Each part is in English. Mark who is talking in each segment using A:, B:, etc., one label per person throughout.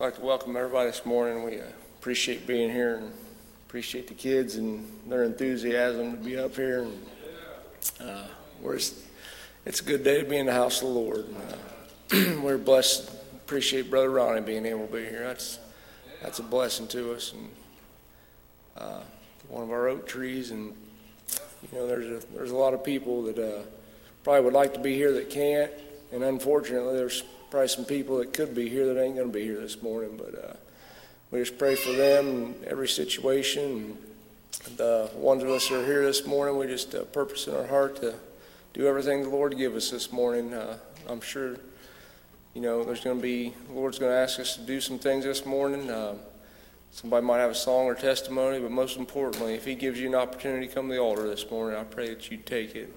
A: I'd like to welcome everybody this morning. We uh, appreciate being here and appreciate the kids and their enthusiasm to be up here. And, uh, we're just, it's a good day to be in the house of the Lord. And, uh, we're blessed. Appreciate Brother Ronnie being able to be here. That's that's a blessing to us. And uh, one of our oak trees, and you know, there's a there's a lot of people that uh, probably would like to be here that can't, and unfortunately, there's probably some people that could be here that ain't going to be here this morning, but uh, we just pray for them in every situation. The ones of us that are here this morning, we just uh, purpose in our heart to do everything the Lord give us this morning. Uh, I'm sure, you know, there's going to be, the Lord's going to ask us to do some things this morning. Uh, somebody might have a song or testimony, but most importantly, if He gives you an opportunity to come to the altar this morning, I pray that you take it.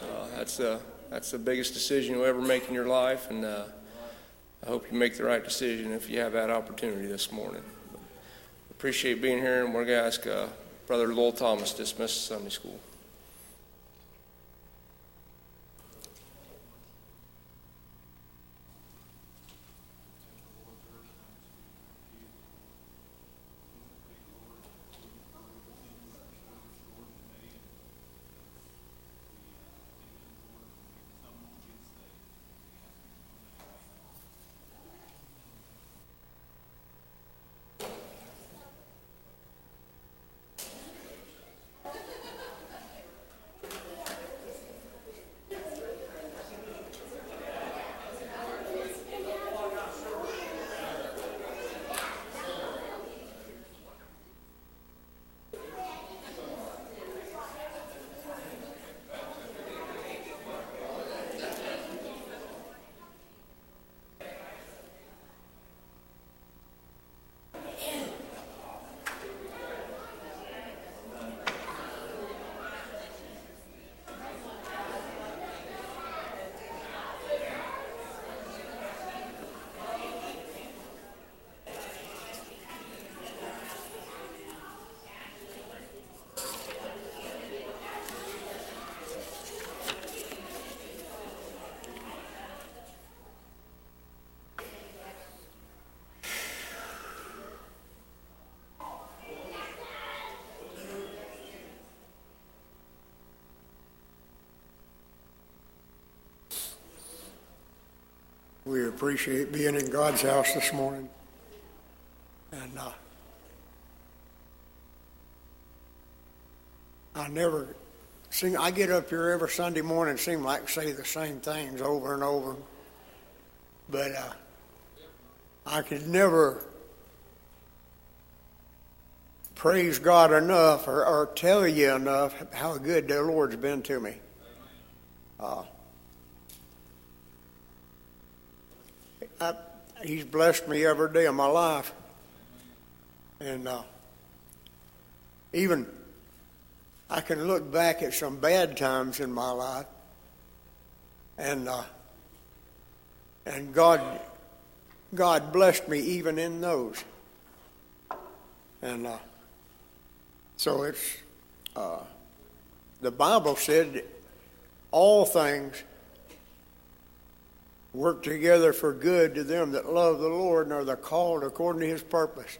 A: Uh, that's uh, that's the biggest decision you'll ever make in your life, and uh, I hope you make the right decision if you have that opportunity this morning. Appreciate being here, and we're going to ask uh, Brother Lowell Thomas to dismiss Sunday school.
B: We appreciate being in God's house this morning. And uh, I never sing, I get up here every Sunday morning and seem like say the same things over and over. But uh, I could never praise God enough or, or, tell you enough how good the Lord's been to me. Uh, I, he's blessed me every day of my life. And uh, even I can look back at some bad times in my life, and uh, and God God blessed me even in those. And uh, so it's uh, the Bible said all things work together for good to them that love the Lord and are the called according to his purpose.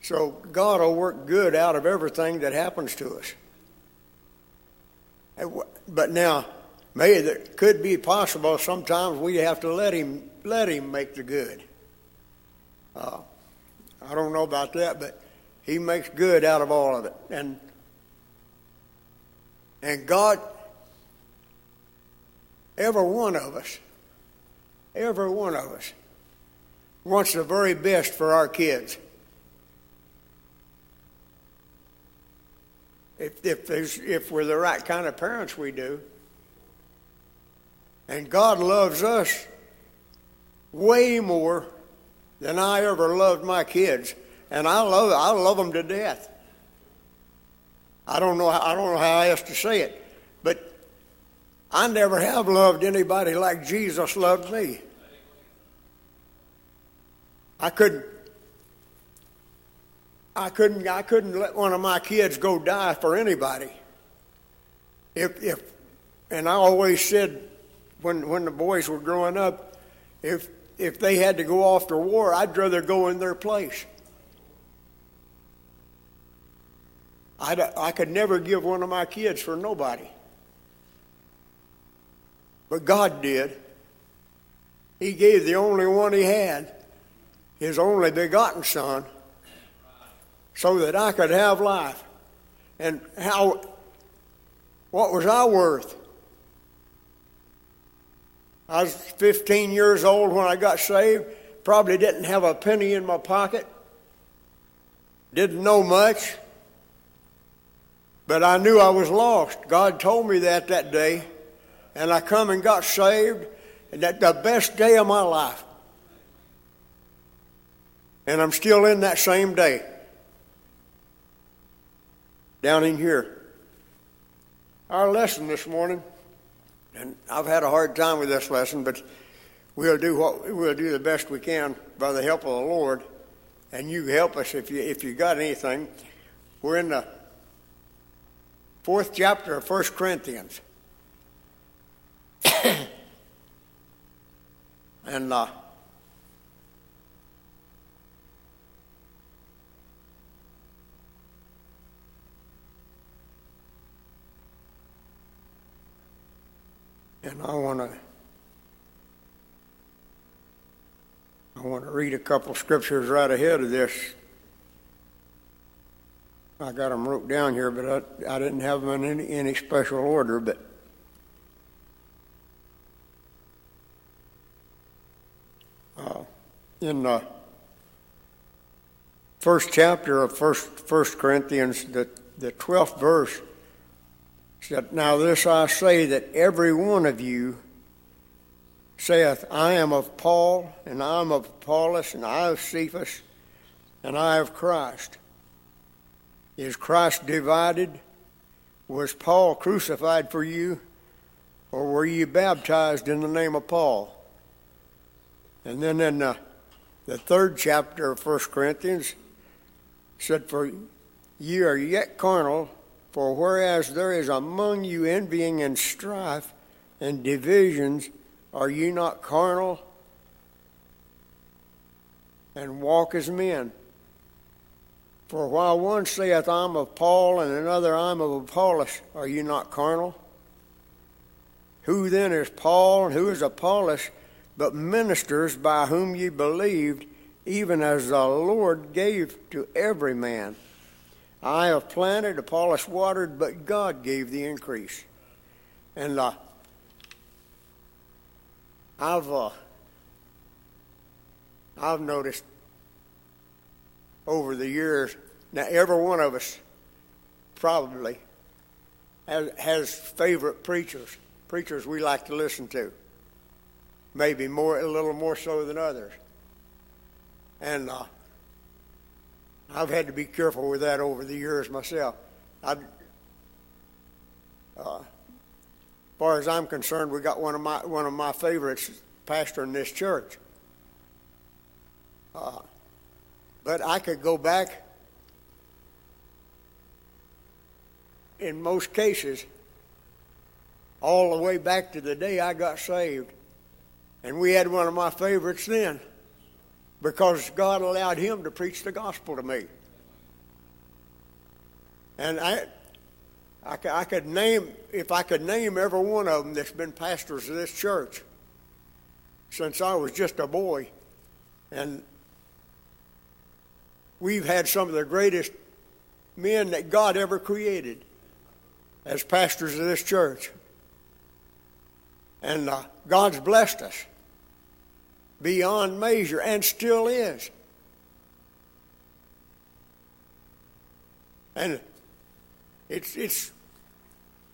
B: So God will work good out of everything that happens to us. But now, maybe it could be possible sometimes we have to let him let him make the good. Uh, I don't know about that, but he makes good out of all of it. And and God, every one of us, Every one of us wants the very best for our kids. If, if, if we're the right kind of parents, we do. And God loves us way more than I ever loved my kids. And I love, I love them to death. I don't know, I don't know how else to say it. I never have loved anybody like Jesus loved me. I couldn't I couldn't I couldn't let one of my kids go die for anybody. If if and I always said when when the boys were growing up, if if they had to go off to war, I'd rather go in their place. I'd, I could never give one of my kids for nobody. But God did. He gave the only one He had, His only begotten Son, so that I could have life. And how, what was I worth? I was 15 years old when I got saved, probably didn't have a penny in my pocket, didn't know much, but I knew I was lost. God told me that that day, and I come and got saved, and that the best day of my life. And I'm still in that same day, down in here. Our lesson this morning and I've had a hard time with this lesson, but we'll do what we'll do the best we can by the help of the Lord, and you help us if you if you got anything. We're in the fourth chapter of First Corinthians, and. Uh, And I want to I want to read a couple scriptures right ahead of this. I got them wrote down here, but I, I didn't have them in any, any special order. But uh, in the first chapter of First First Corinthians, the the twelfth verse said, Now this I say that every one of you saith, I am of Paul, and I am of Apollos, and I of Cephas, and I of Christ. Is Christ divided? Was Paul crucified for you? Or were you baptized in the name of Paul? And then in the, the third chapter of 1 Corinthians, said, For ye are yet carnal, for whereas there is among you envying and strife and divisions, are ye not carnal and walk as men? For while one saith, I'm of Paul, and another, I'm of Apollos, are you not carnal? Who then is Paul, and who is Apollos, but ministers by whom ye believed, even as the Lord gave to every man? I have planted, Apollos watered, but God gave the increase. And uh, I've uh, I've noticed over the years now every one of us probably has, has favorite preachers, preachers we like to listen to. Maybe more, a little more so than others. And uh, I've had to be careful with that over the years myself. I, uh, as far as I'm concerned, we got one of my one of my favorites, pastor in this church. Uh, but I could go back. In most cases, all the way back to the day I got saved, and we had one of my favorites then because God allowed him to preach the gospel to me. And I, I, I could name, if I could name every one of them that's been pastors of this church since I was just a boy. And we've had some of the greatest men that God ever created as pastors of this church. And uh, God's blessed us beyond measure and still is. And it's it's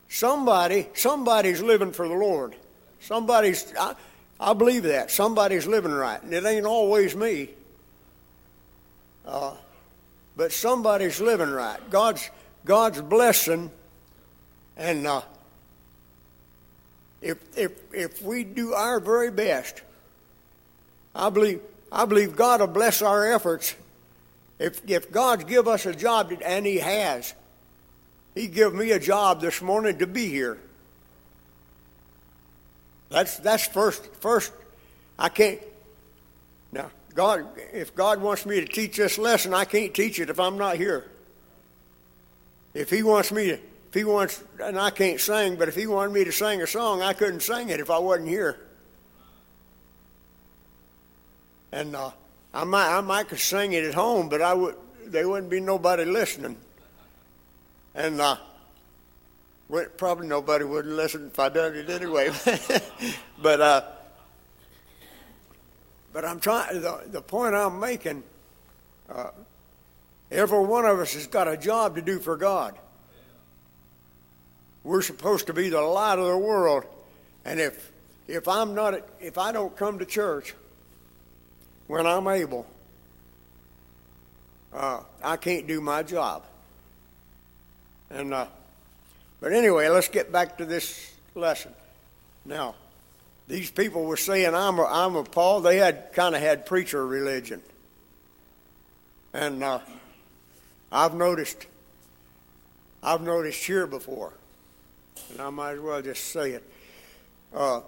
B: somebody somebody's living for the Lord. Somebody's I, I believe that somebody's living right, and it ain't always me. Uh, but somebody's living right. God's God's blessing, and uh, if if if we do our very best I believe, I believe God will bless our efforts. If, if God's give us a job, and He has, He give me a job this morning to be here. That's, that's first, first, I can't, Now, God, if God wants me to teach this lesson, I can't teach it if I'm not here. If He wants me to, if He wants, and I can't sing, but if He wanted me to sing a song, I couldn't sing it if I wasn't here. And uh, I might, I might could sing it at home, but I would, there wouldn't be nobody listening. And uh, probably nobody would listen if I done it anyway. but uh, but I'm trying. The, the point I'm making. Uh, every one of us has got a job to do for God. We're supposed to be the light of the world, and if if I'm not if I don't come to church when I'm able, uh, I can't do my job. And uh, but anyway, let's get back to this lesson. Now, these people were saying, I'm a, I'm a Paul. They had kind of had preacher religion. And uh, I've noticed, I've noticed here before, and I might as well just say it. Uh,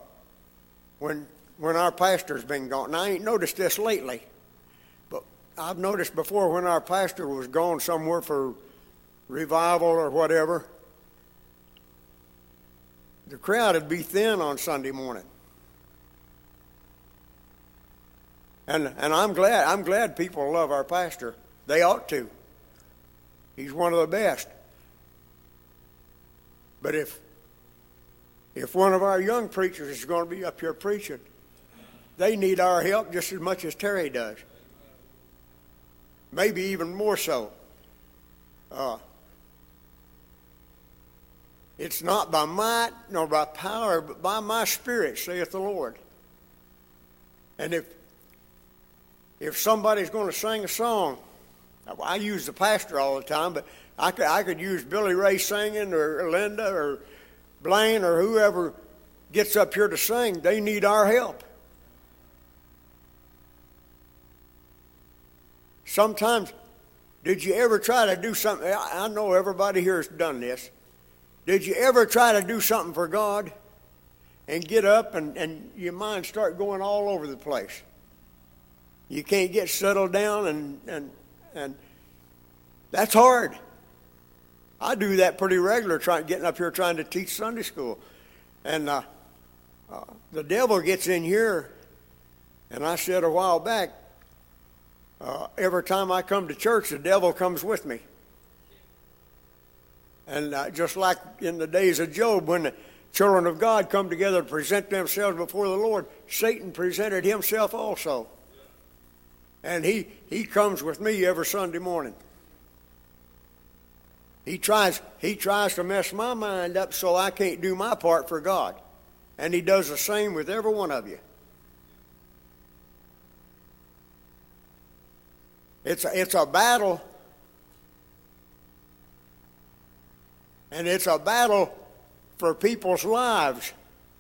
B: when, when our pastor's been gone, and I ain't noticed this lately, but I've noticed before when our pastor was gone somewhere for revival or whatever, the crowd would be thin on Sunday morning. And, and I'm glad I'm glad people love our pastor. They ought to. He's one of the best. But if if one of our young preachers is going to be up here preaching, they need our help just as much as Terry does. Maybe even more so. Uh, it's not by might nor by power, but by my spirit, saith the Lord. And if if somebody's going to sing a song, I use the pastor all the time, but I could I could use Billy Ray singing or Linda or Blaine or whoever gets up here to sing. They need our help. Sometimes, did you ever try to do something? I know everybody here has done this. Did you ever try to do something for God and get up and, and your mind start going all over the place? You can't get settled down and, and, and that's hard. I do that pretty regular, trying getting up here trying to teach Sunday school, and uh, uh, the devil gets in here. And I said a while back, uh, every time I come to church, the devil comes with me. And uh, just like in the days of Job, when the children of God come together to present themselves before the Lord, Satan presented himself also. And he, he comes with me every Sunday morning. He tries, he tries to mess my mind up so I can't do my part for God. And he does the same with every one of you. It's a, it's a battle And it's a battle for people's lives,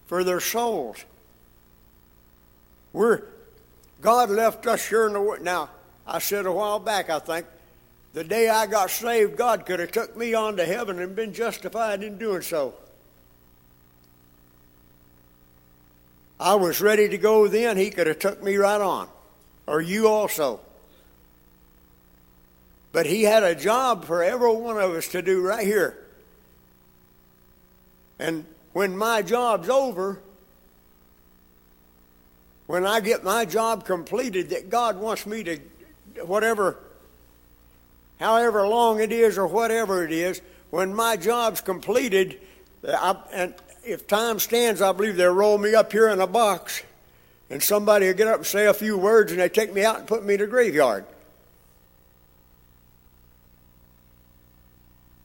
B: for their souls. We're, God left us here in the world. Now, I said a while back, I think, the day I got saved, God could have took me on to heaven and been justified in doing so. I was ready to go then, he could have took me right on. Or you also. But he had a job for every one of us to do right here. And when my job's over, when I get my job completed, that God wants me to, whatever, however long it is or whatever it is, when my job's completed, I, and if time stands, I believe they'll roll me up here in a box, and somebody will get up and say a few words, and they take me out and put me in the graveyard.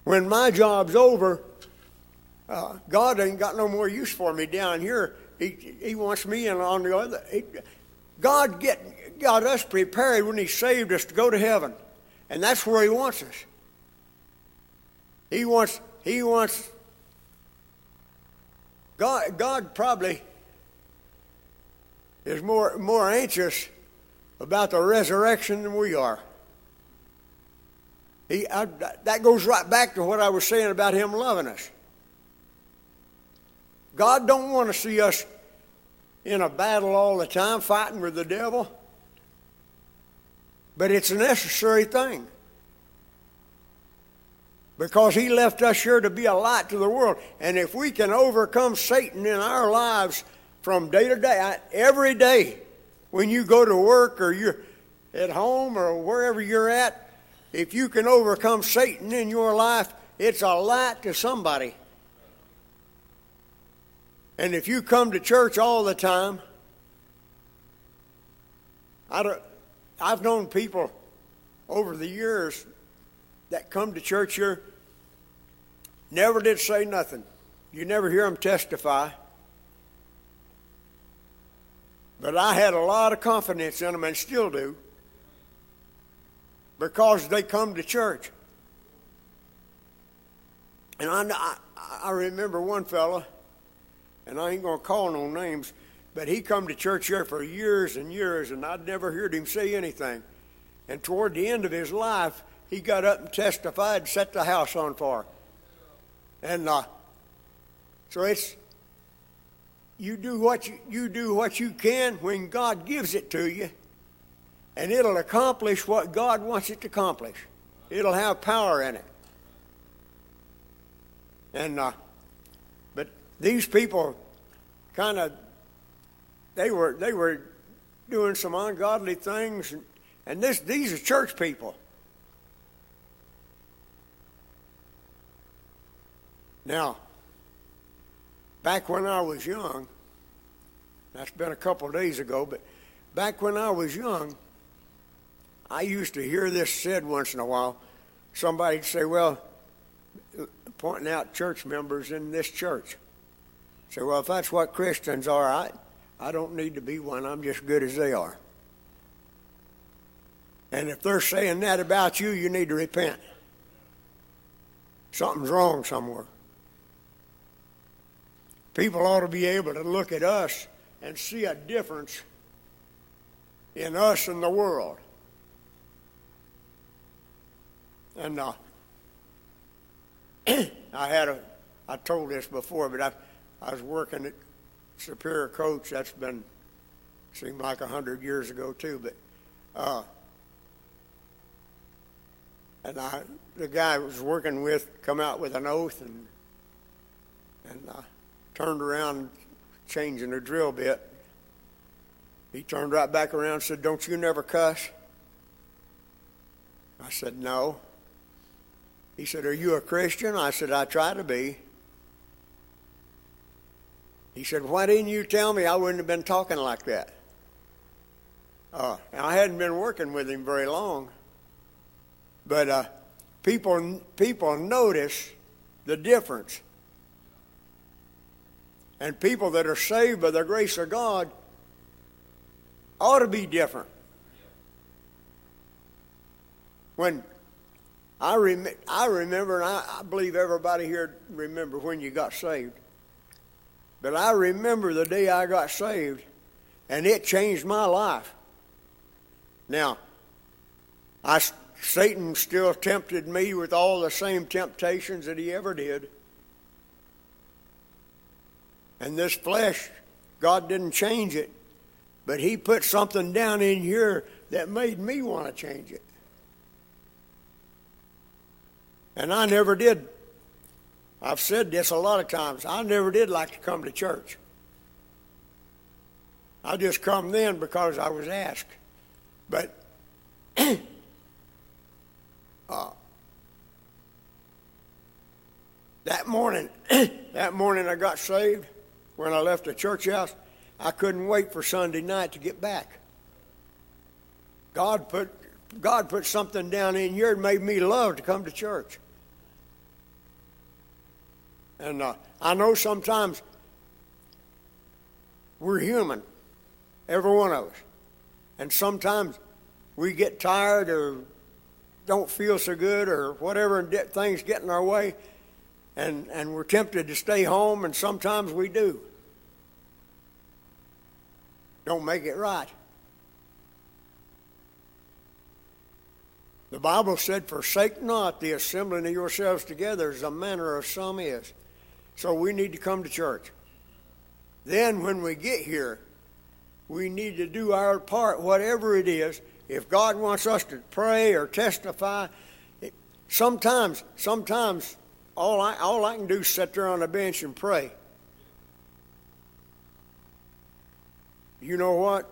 B: When my job's over, uh, God ain't got no more use for me down here. He, he wants me in on the other. He, God get, got us prepared when He saved us to go to heaven, and that's where He wants us. He wants. He wants. God. God probably is more more anxious about the resurrection than we are. He, I, that goes right back to what I was saying about Him loving us. God don't want to see us in a battle all the time fighting with the devil. but it's a necessary thing. Because he left us here to be a light to the world. And if we can overcome Satan in our lives from day to day, every day, when you go to work or you're at home or wherever you're at, if you can overcome Satan in your life, it's a light to somebody. And if you come to church all the time, I don't, I've known people over the years that come to church here never did say nothing. You never hear them testify. But I had a lot of confidence in them and still do because they come to church. And I, I, I remember one fellow, and I ain't going to call no names, but he come to church here for years and years, and I'd never heard him say anything. And toward the end of his life, he got up and testified and set the house on fire. And uh, so it's you do what you, you do what you can when God gives it to you, and it'll accomplish what God wants it to accomplish. It'll have power in it. And uh, but these people kind of they were they were doing some ungodly things, and, and this these are church people. Now, back when I was young, that's been a couple of days ago, but back when I was young, I used to hear this said once in a while. Somebody'd say, Well, pointing out church members in this church. Say, Well, if that's what Christians are, I, I don't need to be one. I'm just good as they are. And if they're saying that about you, you need to repent. Something's wrong somewhere. People ought to be able to look at us and see a difference in us and the world. And uh, I had a, I told this before, but I, I was working at Superior Coach. That's been, seemed like a hundred years ago too, but, uh, and I, the guy I was working with come out with an oath and, and, uh, turned around, changing the drill bit. He turned right back around and said, Don't you never cuss? I said, No. He said, Are you a Christian? I said, I try to be. He said, Why didn't you tell me I wouldn't have been talking like that? Uh, I hadn't been working with him very long. But uh, people, people notice the difference and people that are saved by the grace of God ought to be different. When I, rem- I remember, and I, I believe everybody here remember when you got saved. But I remember the day I got saved, and it changed my life. Now, I, Satan still tempted me with all the same temptations that he ever did. And this flesh, God didn't change it, but He put something down in here that made me want to change it. And I never did. I've said this a lot of times. I never did like to come to church. I just come then because I was asked. But uh, that morning, that morning I got saved when I left the church house, I couldn't wait for Sunday night to get back. God put God put something down in here and made me love to come to church. And uh, I know sometimes we're human, every one of us. And sometimes we get tired or don't feel so good or whatever, and things get in our way, and, and we're tempted to stay home, and sometimes we do. Don't make it right. The Bible said, Forsake not the assembling of yourselves together as the manner of some is. So we need to come to church. Then, when we get here, we need to do our part, whatever it is, if God wants us to pray or testify, it, sometimes, sometimes all I, all I can do is sit there on the bench and pray. You know what?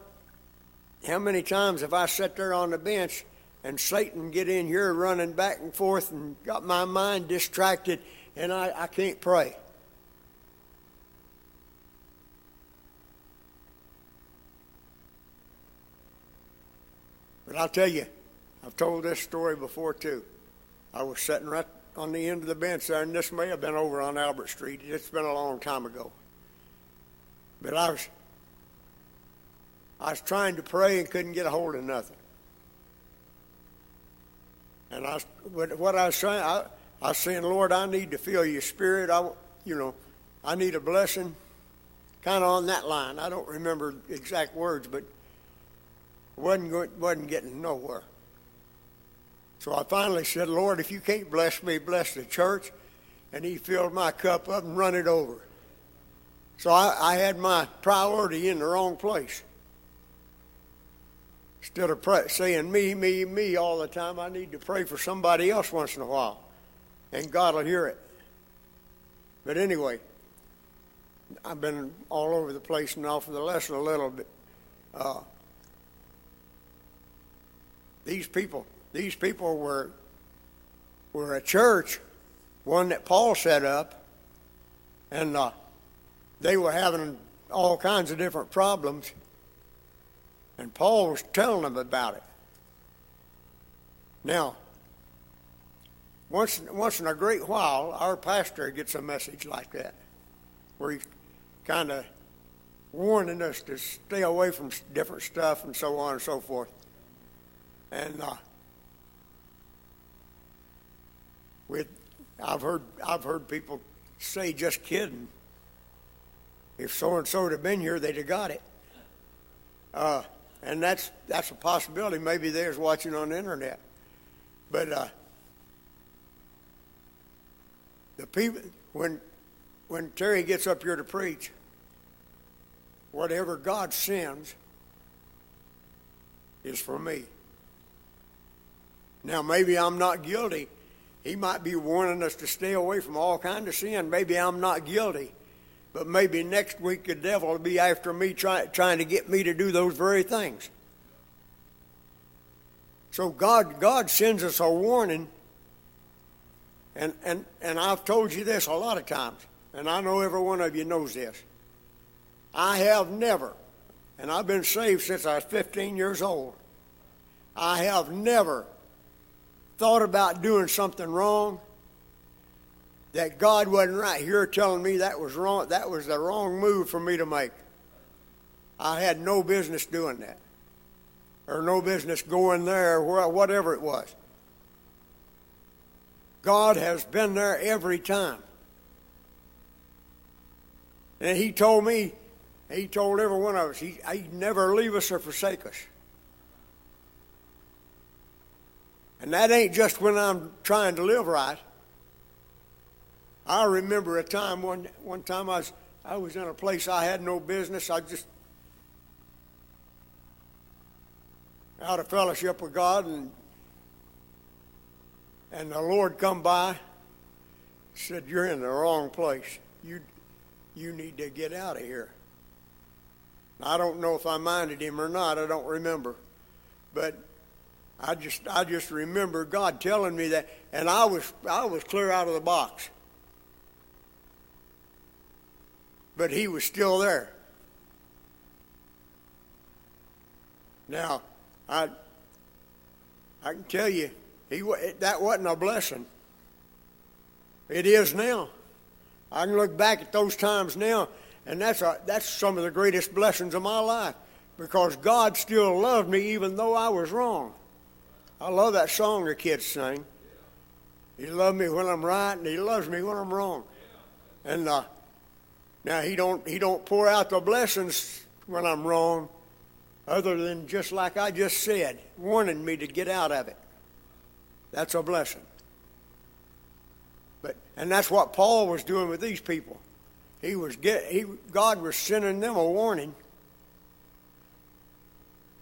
B: How many times have I sat there on the bench and Satan get in here running back and forth and got my mind distracted and I, I can't pray? But I'll tell you, I've told this story before too. I was sitting right on the end of the bench there, and this may have been over on Albert Street. It's been a long time ago. But I was I was trying to pray and couldn't get a hold of nothing. And I, what I was saying, I, I was saying, Lord, I need to feel your spirit. I, you know, I need a blessing, kind of on that line. I don't remember exact words, but wasn't wasn't getting nowhere. So I finally said, Lord, if you can't bless me, bless the church. And He filled my cup up and run it over. So I, I had my priority in the wrong place. Instead of pray, saying me, me, me all the time, I need to pray for somebody else once in a while. And God will hear it. But anyway, I've been all over the place now for the lesson a little bit. Uh, these people, these people were were a church, one that Paul set up, and uh, they were having all kinds of different problems. And Paul was telling them about it. Now, once, once in a great while, our pastor gets a message like that, where he's kind of warning us to stay away from different stuff and so on and so forth. And uh, with, I've heard, I've heard people say, just kidding. If so and so had been here, they'd have got it. Uh, and that's that's a possibility. Maybe they're watching on the internet, but uh, the people when when Terry gets up here to preach, whatever God sends is for me. Now maybe I'm not guilty. He might be warning us to stay away from all kind of sin. Maybe I'm not guilty. But maybe next week the devil will be after me try, trying to get me to do those very things. So God, God sends us a warning. And, and, and I've told you this a lot of times, and I know every one of you knows this. I have never, and I've been saved since I was 15 years old, I have never thought about doing something wrong that God wasn't right here telling me that was wrong. That was the wrong move for me to make. I had no business doing that, or no business going there, whatever it was. God has been there every time. And He told me, He told every one of us, He, He'd never leave us or forsake us. And that ain't just when I'm trying to live right. I remember a time one one time I was I was in a place I had no business. I just out of fellowship with God and and the Lord come by said you're in the wrong place. You you need to get out of here. I don't know if I minded him or not. I don't remember. But I just I just remember God telling me that and I was I was clear out of the box. but he was still there. Now, I I can tell you, he that wasn't a blessing. It is now. I can look back at those times now, and that's a, that's some of the greatest blessings of my life because God still loved me even though I was wrong. I love that song the kids sing. He loves me when I'm right, and He loves me when I'm wrong. And uh, now he don't he don't pour out the blessings when I'm wrong, other than just like I just said, warning me to get out of it. That's a blessing. But and that's what Paul was doing with these people. He was get he God was sending them a warning.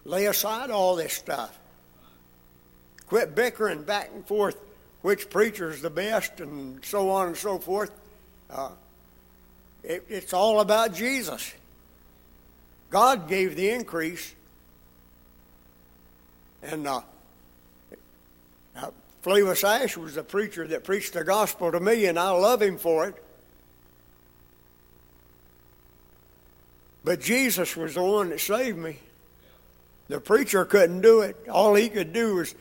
B: Lay aside all this stuff. Quit bickering back and forth which preacher's the best and so on and so forth. Uh, it, it's all about Jesus. God gave the increase. And uh, uh, Ash was the preacher that preached the gospel to me, and I love him for it. But Jesus was the one that saved me. The preacher couldn't do it. All he could do was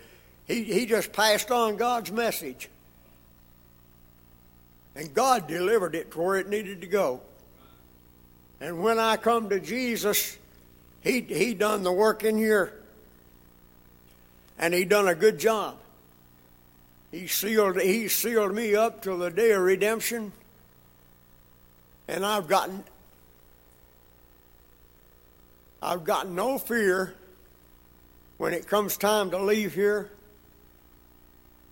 B: he, he just passed on God's message. And God delivered it to where it needed to go. And when I come to Jesus, he, he done the work in here. And he done a good job. He sealed, he sealed me up till the day of redemption. And I've gotten I've got no fear when it comes time to leave here.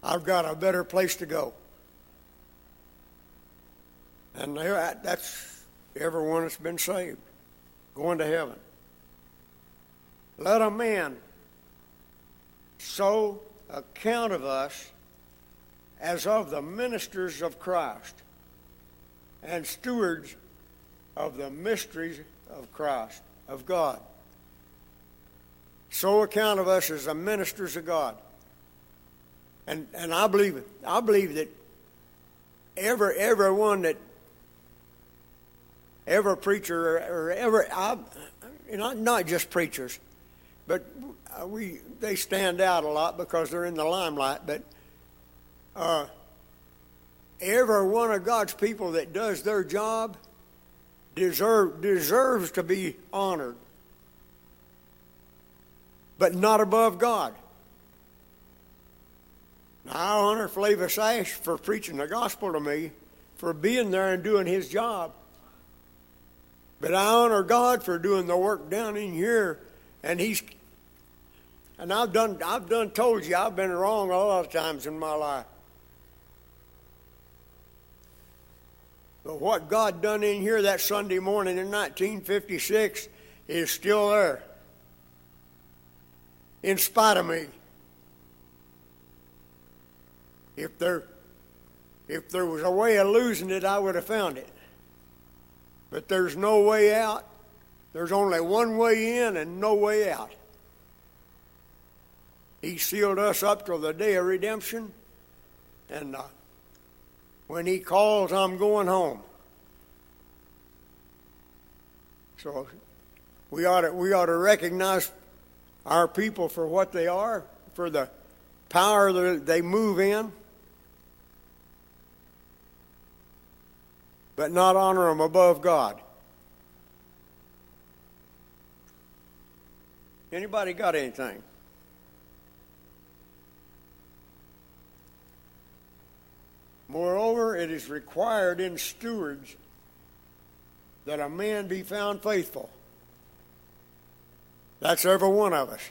B: I've got a better place to go. And that's everyone that's been saved, going to heaven. Let a man so account of us as of the ministers of Christ and stewards of the mysteries of Christ, of God. So account of us as the ministers of God. And, and I believe. I believe that every, everyone that ever preacher or, or ever, I, not, not just preachers, but we they stand out a lot because they're in the limelight. But uh, every one of God's people that does their job deserve, deserves to be honored, but not above God. I honor Flavus Ash for preaching the gospel to me, for being there and doing his job. But I honor God for doing the work down in here, and he's and I've done I've done told you I've been wrong a lot of times in my life. But what God done in here that Sunday morning in 1956 is still there. In spite of me. If there, if there was a way of losing it, I would have found it. But there's no way out. There's only one way in and no way out. He sealed us up till the day of redemption. And uh, when He calls, I'm going home. So we ought, to, we ought to recognize our people for what they are, for the power that they move in. But not honor them above God. Anybody got anything? Moreover, it is required in stewards that a man be found faithful. That's every one of us.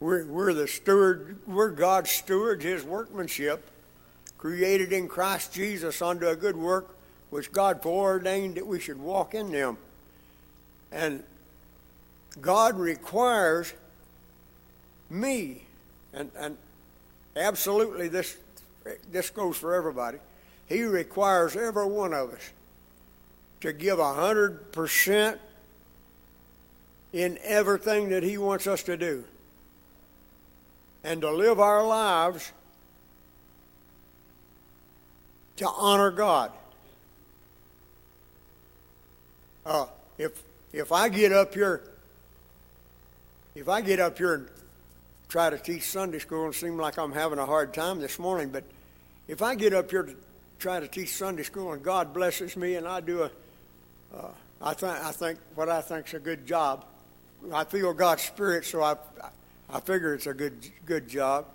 B: We're, we're the steward, we're God's steward, His workmanship created in Christ Jesus unto a good work which God foreordained that we should walk in them. And God requires me, and, and absolutely this, this goes for everybody, He requires every one of us to give a hundred percent in everything that He wants us to do. And to live our lives to honor God. Uh, if if I get up here, if I get up here and try to teach Sunday school, it seems like I'm having a hard time this morning. But if I get up here to try to teach Sunday school and God blesses me and I do a, uh, I think I think what I think is a good job. I feel God's spirit, so I I figure it's a good good job.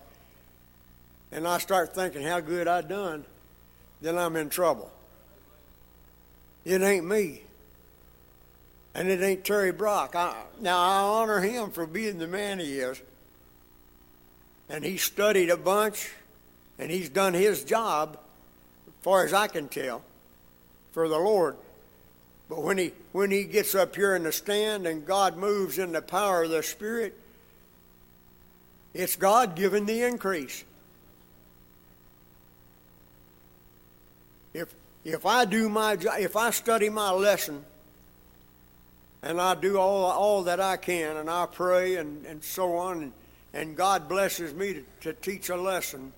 B: And I start thinking how good I done then I'm in trouble. It ain't me. And it ain't Terry Brock. I, now, I honor him for being the man he is. And he studied a bunch, and he's done his job, as far as I can tell, for the Lord. But when he, when he gets up here in the stand and God moves in the power of the Spirit, It's God giving the increase. If I do my job, if I study my lesson, and I do all all that I can, and I pray and, and so on, and, and God blesses me to, to teach a lesson,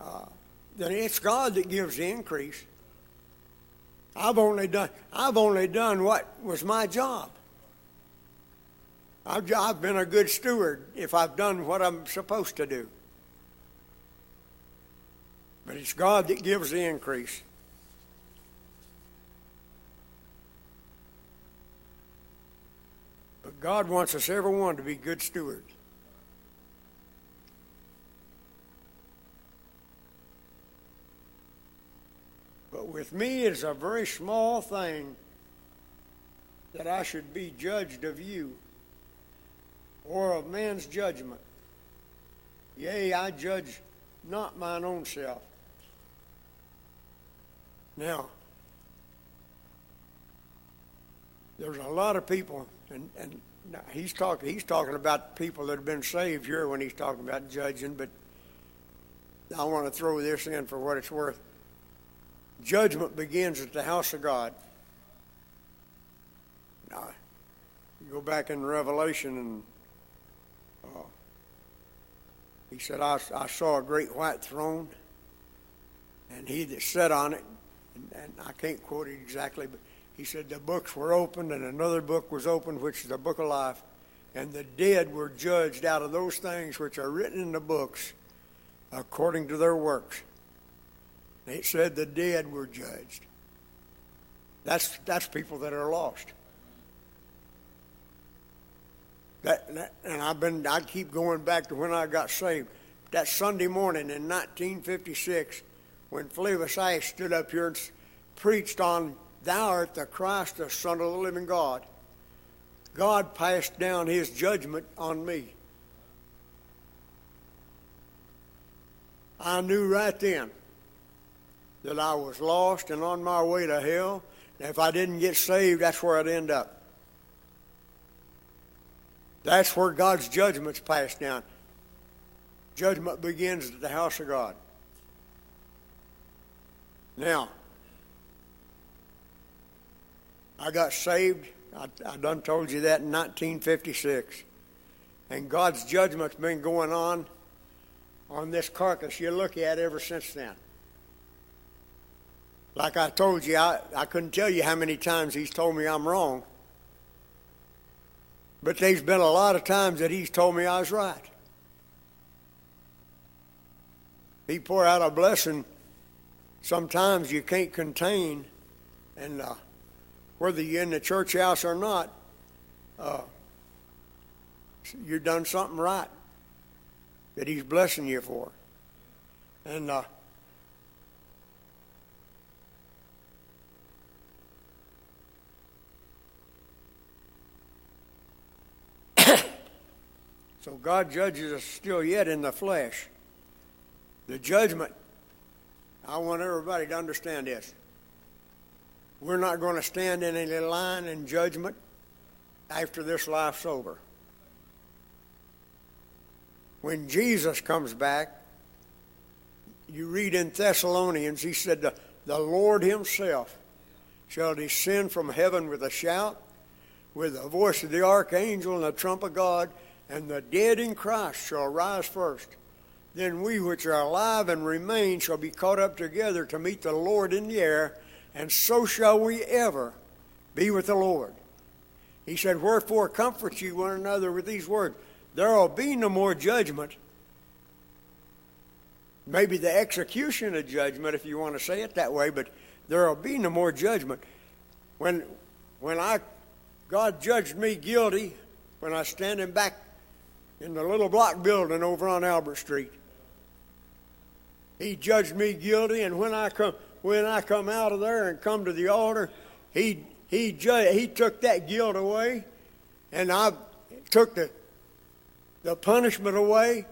B: uh, then it's God that gives the increase. I've only done I've only done what was my job. I've, I've been a good steward if I've done what I'm supposed to do. But it's God that gives the increase. But God wants us, everyone, to be good stewards. But with me, it's a very small thing that I should be judged of you or of man's judgment. Yea, I judge not mine own self. Now, there's a lot of people, and, and he's talking he's talking about people that have been saved here when he's talking about judging, but I want to throw this in for what it's worth. Judgment begins at the house of God. Now, you go back in Revelation and uh, he said, I, I saw a great white throne, and he that sat on it, and, I can't quote it exactly, but he said the books were opened, and another book was opened, which is the book of life, and the dead were judged out of those things which are written in the books according to their works. It said the dead were judged. That's, that's people that are lost. That, that, and I've been, I keep going back to when I got saved. That Sunday morning in 1956, when Flavis Ash stood up here and preached on Thou art the Christ, the Son of the living God, God passed down his judgment on me. I knew right then that I was lost and on my way to hell. And if I didn't get saved, that's where I'd end up. That's where God's judgment's passed down. Judgment begins at the house of God. Now, I got saved. I, I done told you that in 1956. And God's judgment's been going on on this carcass you look at ever since then. Like I told you, I, I couldn't tell you how many times He's told me I'm wrong. But there's been a lot of times that he's told me I was right. He pour out a blessing sometimes you can't contain, and uh, whether you're in the church house or not, uh, you've done something right that he's blessing you for. And uh, So God judges us still yet in the flesh. The judgment, I want everybody to understand this. We're not going to stand in any line in judgment after this life's over. When Jesus comes back, you read in Thessalonians, he said, The, Lord Himself shall descend from heaven with a shout, with the voice of the archangel and the trump of God and the dead in Christ shall rise first. Then we which are alive and remain shall be caught up together to meet the Lord in the air, and so shall we ever be with the Lord. He said, Wherefore comfort ye one another with these words. There will be no more judgment. Maybe the execution of judgment, if you want to say it that way, but there will be no more judgment. When, when I, God judged me guilty, when I standing back in the little block building over on Albert Street. He judged me guilty, and when I come when I come out of there and come to the altar, he he ju- he took that guilt away, and I took the the punishment away,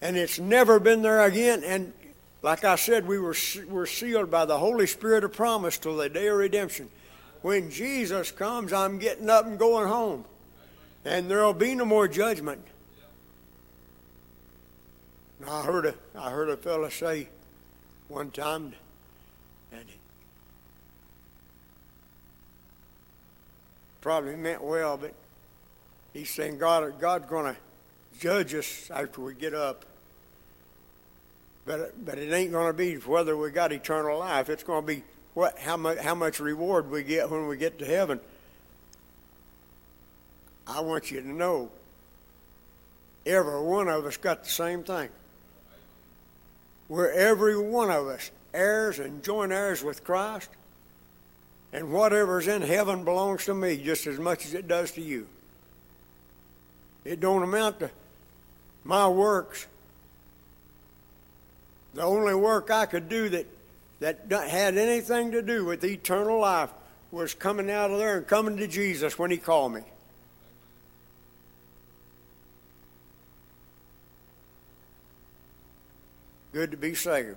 B: and it's never been there again. And like I said, we were we're sealed by the Holy Spirit of promise till the day of redemption. When Jesus comes, I'm getting up and going home, and there'll be no more judgment. And I heard a I heard a fella say one time, and probably meant well, but he's saying God God's going to judge us after we get up. But but it ain't going to be whether we got eternal life. It's going to be what how much how much reward we get when we get to heaven. I want you to know every one of us got the same thing. We're every one of us heirs and joint heirs with Christ. And whatever's in heaven belongs to me just as much as it does to you. It don't amount to my works. The only work I could do that, that had anything to do with eternal life was coming out of there and coming to Jesus when He called me. Good to be saved.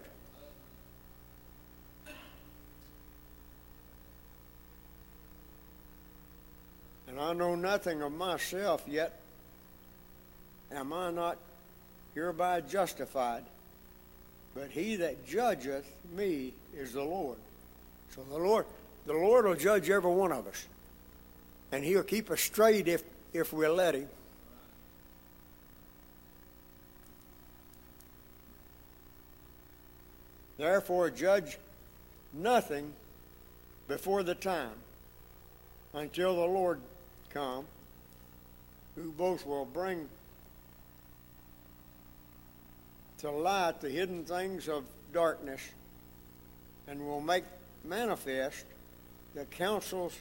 B: And I know nothing of myself yet. Am I not hereby justified? But he that judgeth me is the Lord. So the Lord, the Lord will judge every one of us. And he'll keep us straight if, if we'll let him. Therefore, judge nothing before the time until the Lord come, who both will bring to light the hidden things of darkness and will make manifest the counsels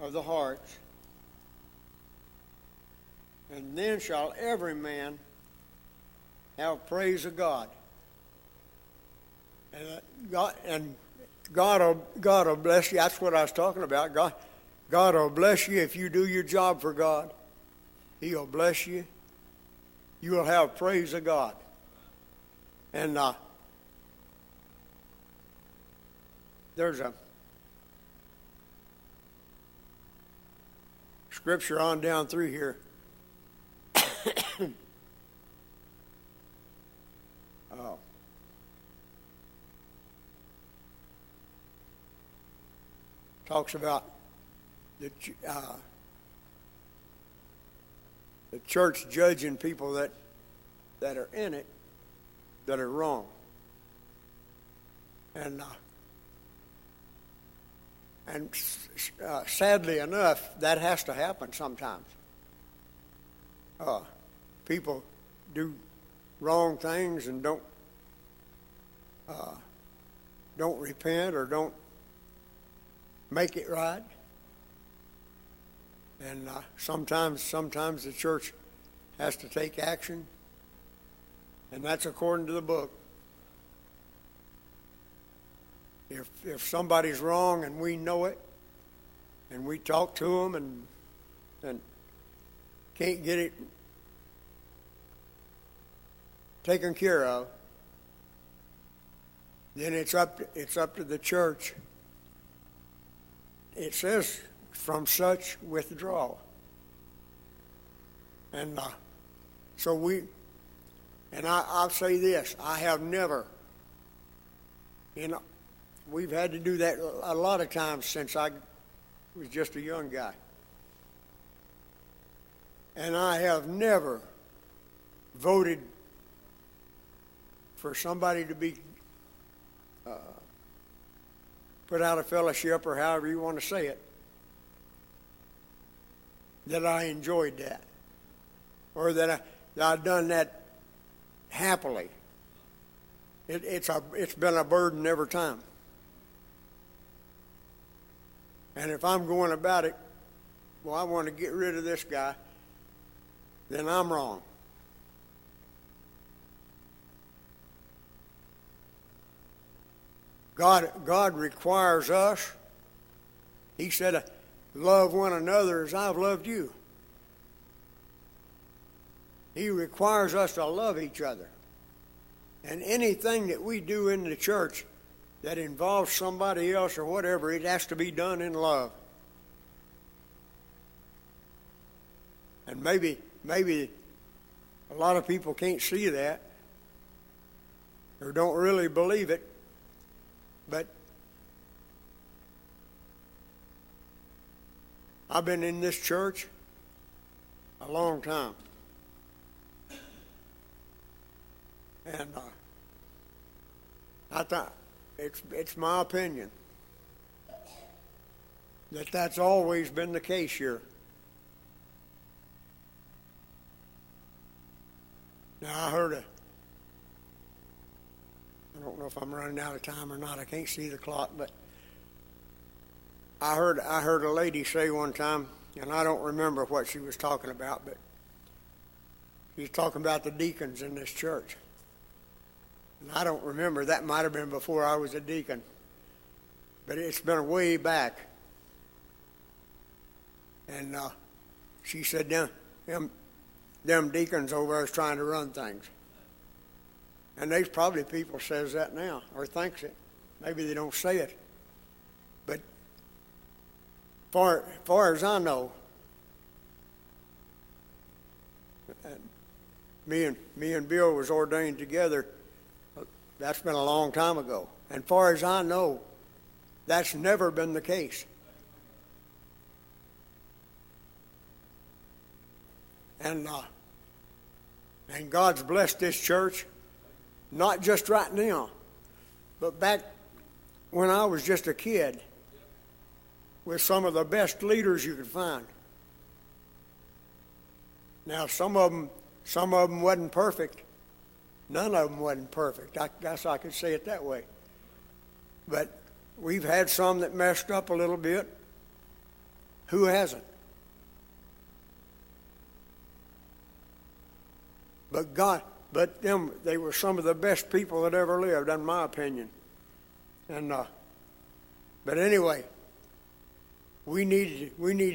B: of the hearts. And then shall every man have praise of God. And uh, God and God will, God will bless you. That's what I was talking about. God, God will bless you if you do your job for God. He'll bless you. You will have praise of God. And uh, there's a scripture on down through here. talks about the, uh, the church judging people that, that are in it that are wrong. And, uh, and uh, sadly enough, that has to happen sometimes. Uh, people do wrong things and don't uh, don't repent or don't make it right. And uh, sometimes, sometimes the church has to take action, and that's according to the book. If if somebody's wrong and we know it, and we talk to them and and can't get it taken care of, then it's up it's up to the church it says, from such withdrawal. And uh, so we, and I, I'll say this I have never, you know, we've had to do that a lot of times since I was just a young guy. And I have never voted for somebody to be uh, put out a fellowship or however you want to say it, that I enjoyed that or that, I, that I've done that happily. It, it's, a, it's been a burden every time. And if I'm going about it, well, I want to get rid of this guy, then I'm wrong. God, God requires us, He said, love one another as I've loved you. He requires us to love each other. And anything that we do in the church that involves somebody else or whatever, it has to be done in love. And maybe, maybe A lot of people can't see that or don't really believe it, but I've been in this church a long time. And uh, I thought it's it's my opinion that that's always been the case here. Now I heard a. I don't know if I'm running out of time or not. I can't see the clock, but I heard I heard a lady say one time, and I don't remember what she was talking about, but she was talking about the deacons in this church. And I don't remember. That might have been before I was a deacon, but it's been way back. And uh, she said, them, them, them deacons over there is trying to run things. And there's probably people says that now or thinks it. Maybe they don't say it. But far, far as I know, me and me and Bill was ordained together. That's been a long time ago. And far as I know, that's never been the case. And uh, and God's blessed this church, not just right now, but back when I was just a kid, with some of the best leaders you could find. Now, some of them, some of them wasn't perfect. None of them wasn't perfect. I guess I could say it that way. But we've had some that messed up a little bit. Who hasn't? But God, but them, they were some of the best people that ever lived, in my opinion. And uh, but anyway, we need we need